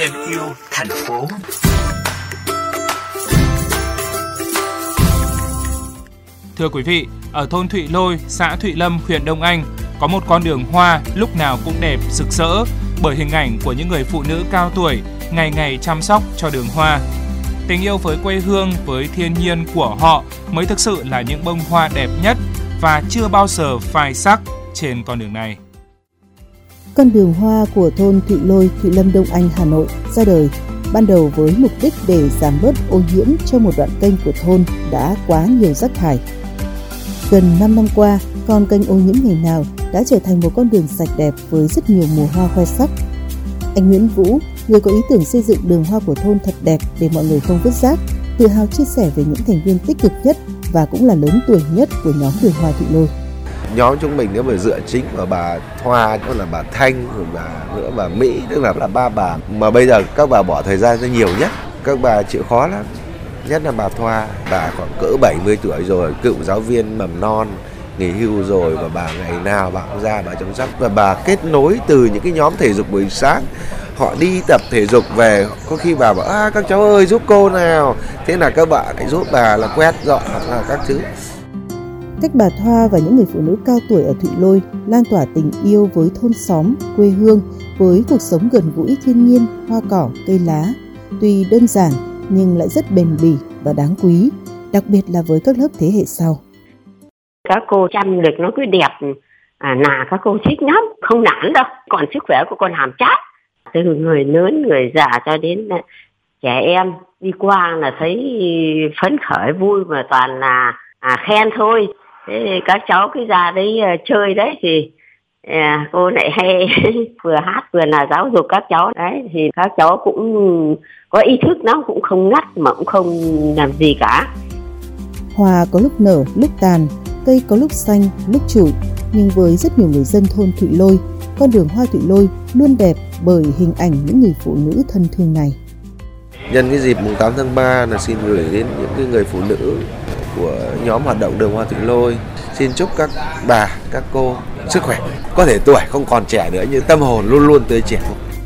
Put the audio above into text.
thêm yêu thành phố. Thưa quý vị, ở thôn Thụy Lôi, xã Thụy Lâm, huyện Đông Anh có một con đường hoa lúc nào cũng đẹp rực rỡ bởi hình ảnh của những người phụ nữ cao tuổi ngày ngày chăm sóc cho đường hoa. Tình yêu với quê hương, với thiên nhiên của họ mới thực sự là những bông hoa đẹp nhất và chưa bao giờ phai sắc trên con đường này. Con đường hoa của thôn Thụy Lôi, Thụy Lâm Đông Anh, Hà Nội ra đời ban đầu với mục đích để giảm bớt ô nhiễm cho một đoạn kênh của thôn đã quá nhiều rác thải. Gần 5 năm qua, con kênh ô nhiễm ngày nào đã trở thành một con đường sạch đẹp với rất nhiều mùa hoa khoe sắc. Anh Nguyễn Vũ, người có ý tưởng xây dựng đường hoa của thôn thật đẹp để mọi người không vứt rác, tự hào chia sẻ về những thành viên tích cực nhất và cũng là lớn tuổi nhất của nhóm đường hoa Thụy Lôi nhóm chúng mình nếu mà dựa chính vào bà Thoa tức là bà Thanh rồi bà nữa bà Mỹ tức là là ba bà. Mà bây giờ các bà bỏ thời gian ra nhiều nhất các bà chịu khó lắm. Nhất là bà Thoa bà khoảng cỡ 70 tuổi rồi cựu giáo viên mầm non nghỉ hưu rồi và bà ngày nào bà cũng ra bà chăm sóc. Và bà kết nối từ những cái nhóm thể dục buổi sáng họ đi tập thể dục về có khi bà bảo à, các cháu ơi giúp cô nào. Thế là các bạn lại giúp bà là quét dọn hoặc là các thứ cách bà Thoa và những người phụ nữ cao tuổi ở Thụy Lôi lan tỏa tình yêu với thôn xóm, quê hương, với cuộc sống gần gũi thiên nhiên, hoa cỏ, cây lá. Tuy đơn giản nhưng lại rất bền bỉ và đáng quý, đặc biệt là với các lớp thế hệ sau. Các cô chăm được nó cứ đẹp, à, là các cô thích lắm, không nản đâu, còn sức khỏe của con hàm chát. Từ người lớn, người già cho đến à, trẻ em đi qua là thấy phấn khởi vui mà toàn là à, khen thôi thế thì các cháu cứ ra đấy uh, chơi đấy thì à, cô lại hay vừa hát vừa là giáo dục các cháu. Đấy thì các cháu cũng có ý thức nó cũng không ngắt mà cũng không làm gì cả. Hoa có lúc nở lúc tàn cây có lúc xanh lúc trụi. Nhưng với rất nhiều người dân thôn Thụy Lôi con đường hoa Thụy Lôi luôn đẹp bởi hình ảnh những người phụ nữ thân thương này. Nhân cái dịp mùng 8 tháng 3 là xin gửi đến những cái người phụ nữ của nhóm hoạt động đường hoa thủy lôi. Xin chúc các bà, các cô sức khỏe. Có thể tuổi không còn trẻ nữa, nhưng tâm hồn luôn luôn tươi trẻ